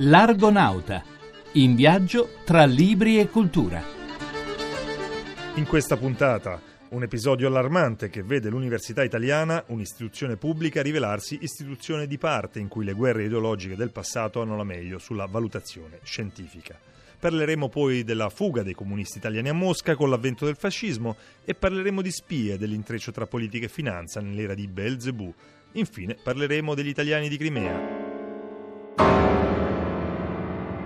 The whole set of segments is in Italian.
L'Argonauta, in viaggio tra libri e cultura. In questa puntata un episodio allarmante che vede l'università italiana, un'istituzione pubblica, rivelarsi istituzione di parte in cui le guerre ideologiche del passato hanno la meglio sulla valutazione scientifica. Parleremo poi della fuga dei comunisti italiani a Mosca con l'avvento del fascismo e parleremo di spie dell'intreccio tra politica e finanza nell'era di Belzebù. Infine parleremo degli italiani di Crimea.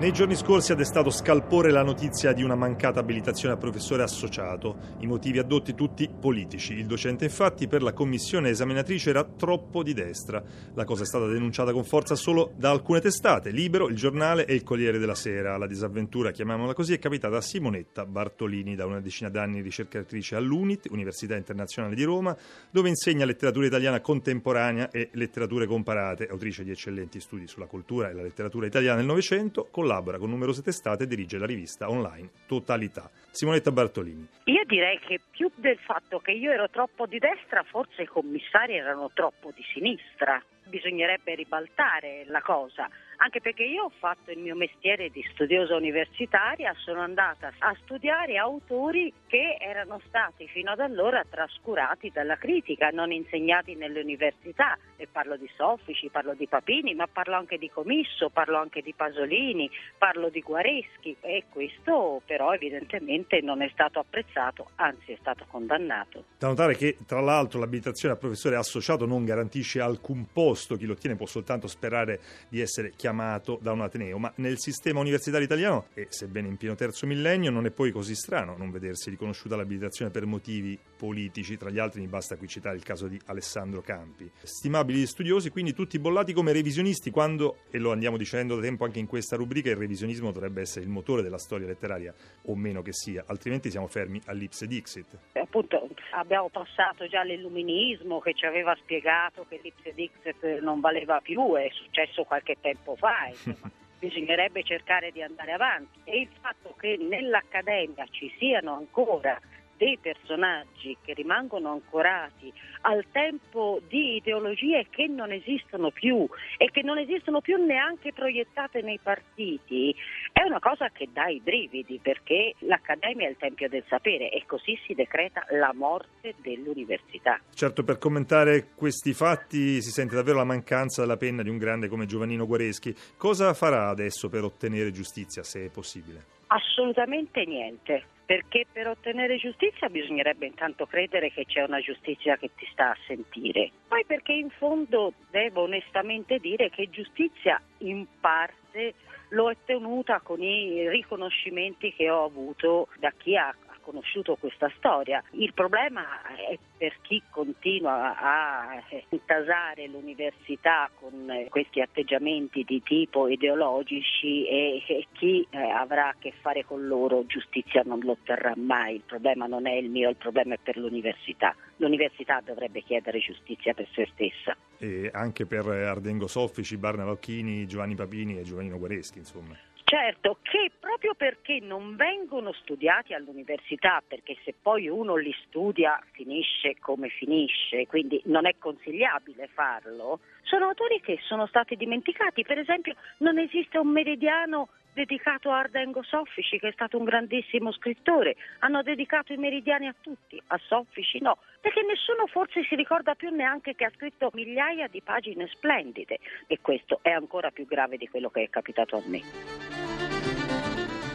Nei giorni scorsi ha destato scalpore la notizia di una mancata abilitazione a professore associato. I motivi addotti tutti politici. Il docente infatti per la commissione esaminatrice era troppo di destra. La cosa è stata denunciata con forza solo da alcune testate, Libero, Il Giornale e Il Corriere della Sera. La disavventura, chiamiamola così, è capitata a Simonetta Bartolini, da una decina d'anni ricercatrice all'UNIT, Università Internazionale di Roma, dove insegna letteratura italiana contemporanea e letterature comparate, autrice di eccellenti studi sulla cultura e la letteratura italiana del Novecento, con collabora con numerose testate e dirige la rivista online Totalità. Simonetta Bartolini. Io direi che più del fatto che io ero troppo di destra, forse i commissari erano troppo di sinistra. Bisognerebbe ribaltare la cosa anche perché io ho fatto il mio mestiere di studiosa universitaria, sono andata a studiare autori che erano stati fino ad allora trascurati dalla critica, non insegnati nelle università. E parlo di Soffici, parlo di Papini, ma parlo anche di Comisso, parlo anche di Pasolini, parlo di Guareschi e questo però evidentemente non è stato apprezzato, anzi è stato condannato. Da notare che tra l'altro l'abilitazione a professore associato non garantisce alcun posto, chi lo ottiene può soltanto sperare di essere chiamato chiamato da un Ateneo, ma nel sistema universitario italiano, e sebbene in pieno terzo millennio, non è poi così strano non vedersi riconosciuta l'abilitazione per motivi politici, tra gli altri mi basta qui citare il caso di Alessandro Campi. Stimabili studiosi, quindi tutti bollati come revisionisti, quando, e lo andiamo dicendo da tempo anche in questa rubrica, il revisionismo dovrebbe essere il motore della storia letteraria, o meno che sia, altrimenti siamo fermi all'ipse dixit. Appunto, abbiamo passato già l'illuminismo che ci aveva spiegato che l'ipse dixit non valeva più, è successo qualche tempo fa insomma. bisognerebbe cercare di andare avanti e il fatto che nell'Accademia ci siano ancora dei personaggi che rimangono ancorati al tempo di ideologie che non esistono più e che non esistono più neanche proiettate nei partiti, è una cosa che dà i brividi perché l'Accademia è il tempio del sapere e così si decreta la morte dell'università. Certo, per commentare questi fatti si sente davvero la mancanza della penna di un grande come Giovannino Guareschi. Cosa farà adesso per ottenere giustizia, se è possibile? Assolutamente niente perché per ottenere giustizia bisognerebbe intanto credere che c'è una giustizia che ti sta a sentire. Poi perché in fondo devo onestamente dire che giustizia in parte l'ho ottenuta con i riconoscimenti che ho avuto da chi ha conosciuto questa storia. Il problema è per chi continua a intasare l'università con questi atteggiamenti di tipo ideologici e, chi eh, avrà a che fare con loro giustizia non lo otterrà mai. Il problema non è il mio, il problema è per l'università. L'università dovrebbe chiedere giustizia per se stessa. E anche per Ardengo Soffici, Barna Valchini, Giovanni Papini e Giovannino Guareschi, insomma. Certo, che proprio perché non vengono studiati all'università, perché se poi uno li studia finisce come finisce, quindi non è consigliabile farlo, sono autori che sono stati dimenticati. Per esempio non esiste un meridiano dedicato a Ardengo Soffici, che è stato un grandissimo scrittore. Hanno dedicato i meridiani a tutti, a Soffici no, perché nessuno forse si ricorda più neanche che ha scritto migliaia di pagine splendide e questo è ancora più grave di quello che è capitato a me.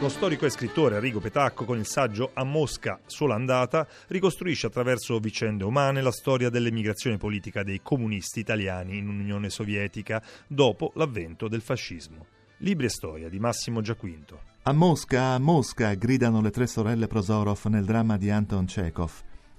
Lo storico e scrittore Arrigo Petacco, con il saggio A Mosca, sola andata, ricostruisce attraverso vicende umane la storia dell'emigrazione politica dei comunisti italiani in Unione Sovietica dopo l'avvento del fascismo. Libri e storia di Massimo Giaquinto. A Mosca, a Mosca, gridano le tre sorelle Prosorov nel dramma di Anton Chekhov.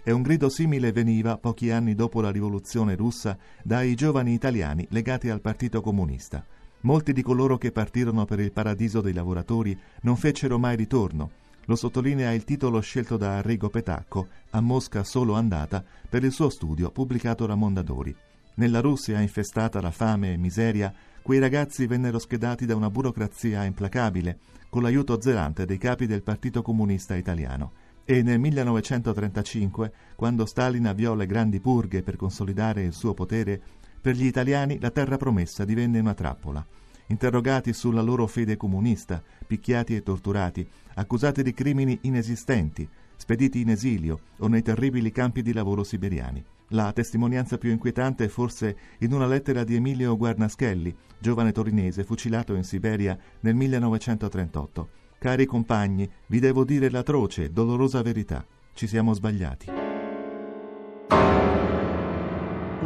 E un grido simile veniva, pochi anni dopo la rivoluzione russa, dai giovani italiani legati al Partito Comunista. Molti di coloro che partirono per il paradiso dei lavoratori non fecero mai ritorno. Lo sottolinea il titolo scelto da Arrigo Petacco, A Mosca solo andata, per il suo studio pubblicato da Mondadori. Nella Russia infestata da fame e miseria, quei ragazzi vennero schedati da una burocrazia implacabile, con l'aiuto zelante dei capi del Partito Comunista Italiano. E nel 1935, quando Stalin avviò le grandi purghe per consolidare il suo potere, per gli italiani la terra promessa divenne una trappola. interrogati sulla loro fede comunista, picchiati e torturati, accusati di crimini inesistenti, spediti in esilio o nei terribili campi di lavoro siberiani. La testimonianza più inquietante è forse in una lettera di Emilio Guarnaschelli, giovane torinese fucilato in Siberia nel 1938. Cari compagni, vi devo dire l'atroce dolorosa verità. Ci siamo sbagliati.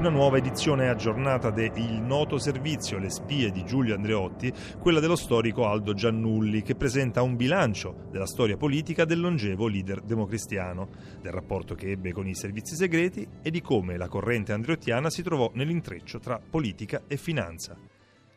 Una nuova edizione aggiornata de Il noto servizio Le spie di Giulio Andreotti, quella dello storico Aldo Giannulli, che presenta un bilancio della storia politica del longevo leader democristiano, del rapporto che ebbe con i servizi segreti e di come la corrente andreottiana si trovò nell'intreccio tra politica e finanza.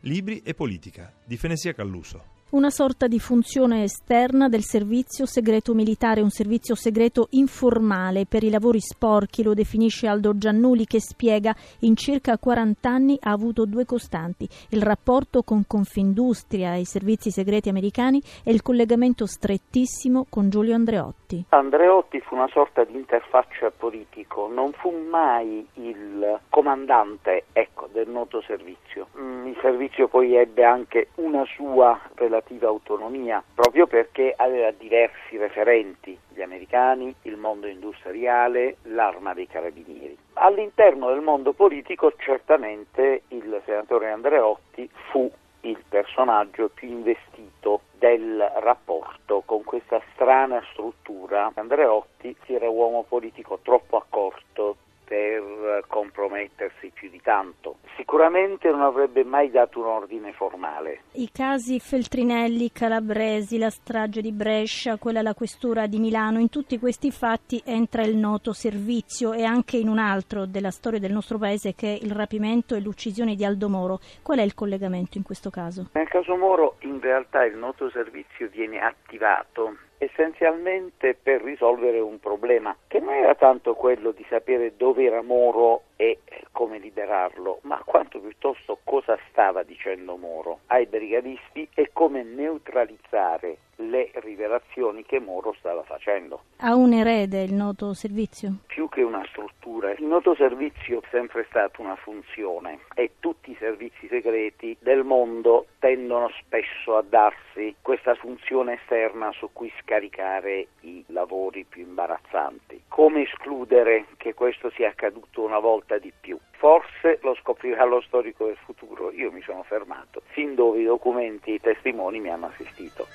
Libri e politica di Fenesia Calluso una sorta di funzione esterna del servizio segreto militare, un servizio segreto informale per i lavori sporchi, lo definisce Aldo Giannuli che spiega in circa 40 anni ha avuto due costanti, il rapporto con Confindustria e i servizi segreti americani e il collegamento strettissimo con Giulio Andreotti. Andreotti fu una sorta di interfaccia politico, non fu mai il comandante ecco, del noto servizio. Mm, il servizio poi ebbe anche una sua relazione relativa autonomia, proprio perché aveva diversi referenti, gli americani, il mondo industriale, l'arma dei carabinieri. All'interno del mondo politico certamente il senatore Andreotti fu il personaggio più investito del rapporto con questa strana struttura. Andreotti era uomo politico troppo accorto, per compromettersi più di tanto. Sicuramente non avrebbe mai dato un ordine formale. I casi Feltrinelli, Calabresi, la strage di Brescia, quella alla questura di Milano, in tutti questi fatti entra il noto servizio e anche in un altro della storia del nostro paese che è il rapimento e l'uccisione di Aldo Moro. Qual è il collegamento in questo caso? Nel caso Moro in realtà il noto servizio viene attivato essenzialmente per risolvere un problema che non era tanto quello di sapere dove era Moro e come liberarlo, ma quanto piuttosto cosa stava dicendo Moro ai brigadisti e come neutralizzare le rivelazioni che Moro stava facendo. Ha un erede il noto servizio? Più che una struttura, il noto servizio è sempre stato una funzione e tutti i servizi segreti del mondo tendono spesso a darsi questa funzione esterna su cui scaricare i lavori più imbarazzanti. Come escludere che questo sia accaduto una volta di più? Forse lo scoprirà lo storico del futuro, io mi sono fermato, fin dove i documenti e i testimoni mi hanno assistito.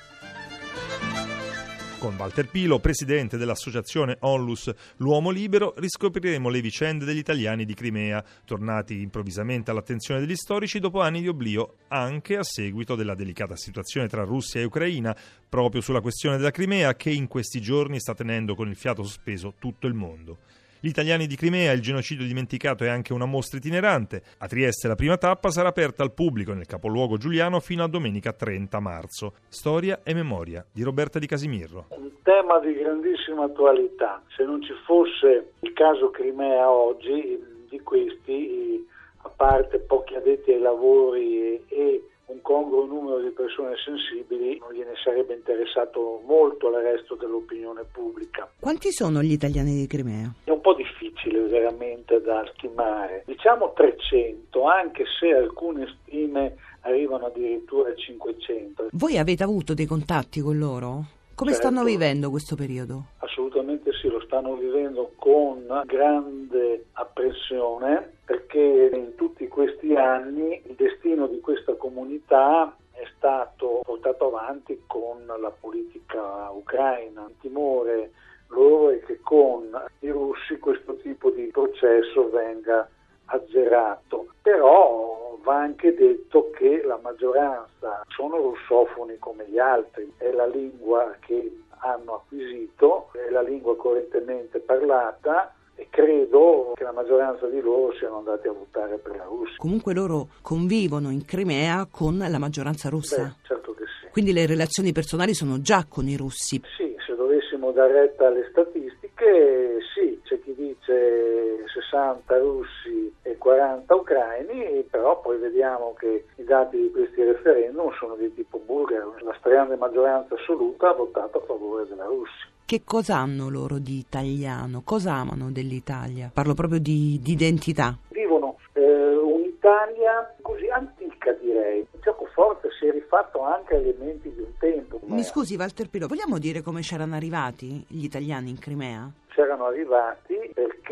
Con Walter Pilo, presidente dell'associazione Onlus L'Uomo Libero, riscopriremo le vicende degli italiani di Crimea, tornati improvvisamente all'attenzione degli storici dopo anni di oblio, anche a seguito della delicata situazione tra Russia e Ucraina, proprio sulla questione della Crimea che in questi giorni sta tenendo con il fiato sospeso tutto il mondo. Gli italiani di Crimea, il genocidio dimenticato è anche una mostra itinerante. A Trieste la prima tappa sarà aperta al pubblico nel capoluogo giuliano fino a domenica 30 marzo. Storia e memoria di Roberta Di Casimirro. Un tema di grandissima attualità. Se non ci fosse il caso Crimea oggi, di questi, a parte pochi addetti ai lavori e un congruo numero di persone sensibili non gliene sarebbe interessato molto al resto dell'opinione pubblica. Quanti sono gli italiani di Crimea? È un po' difficile veramente da stimare, diciamo 300, anche se alcune stime arrivano addirittura a 500. Voi avete avuto dei contatti con loro? Come certo. stanno vivendo questo periodo? Assolutamente sì, lo stanno vivendo con grande apprensione perché in tutti questi anni il destino di questa comunità è stato portato avanti con la politica ucraina. Il timore loro è che con i russi questo tipo di processo venga azzerato. Però va anche detto che la maggioranza sono russofoni come gli altri, è la lingua che hanno acquisito, è la lingua correntemente parlata e credo che la maggioranza di loro siano andati a votare per la Russia. Comunque loro convivono in Crimea con la maggioranza russa? Beh, certo che sì. Quindi le relazioni personali sono già con i russi? Sì, se dovessimo dare retta alle statistiche, sì, c'è chi dice 60 russi e 40 ucraini, però poi vediamo che i dati di questi referendum sono di tipo bulgaro. La stragrande maggioranza assoluta ha votato a favore della Russia. Che cosa hanno loro di italiano? Cosa amano dell'Italia? Parlo proprio di, di identità. Vivono eh, un'Italia così antica direi. Gioco forte, si è rifatto anche a elementi di un tempo. Mi scusi Walter Pilo, vogliamo dire come c'erano arrivati gli italiani in Crimea? C'erano arrivati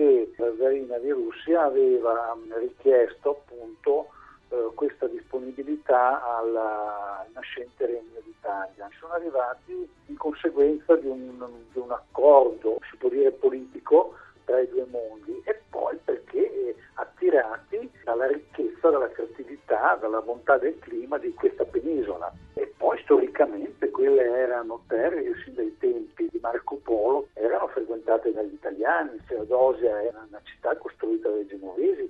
perché la Zarina di Russia aveva richiesto appunto eh, questa disponibilità al nascente Regno d'Italia. Sono arrivati in conseguenza di un, di un accordo, si può dire politico, tra i due mondi e poi perché attirati dalla ricchezza, dalla fertilità, dalla bontà del clima di questa penisola. Poi storicamente quelle erano terre che sin dai tempi di Marco Polo erano frequentate dagli italiani, Feodosia era una città costruita dai genovesi.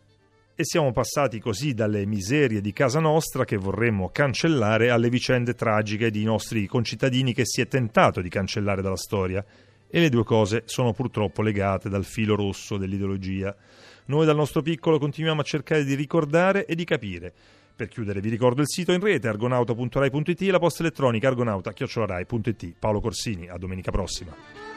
E siamo passati così dalle miserie di casa nostra che vorremmo cancellare alle vicende tragiche di nostri concittadini che si è tentato di cancellare dalla storia e le due cose sono purtroppo legate dal filo rosso dell'ideologia. Noi dal nostro piccolo continuiamo a cercare di ricordare e di capire. Per chiudere vi ricordo il sito in rete argonauta.rai.it e la posta elettronica argonauta.rai.it. Paolo Corsini, a domenica prossima.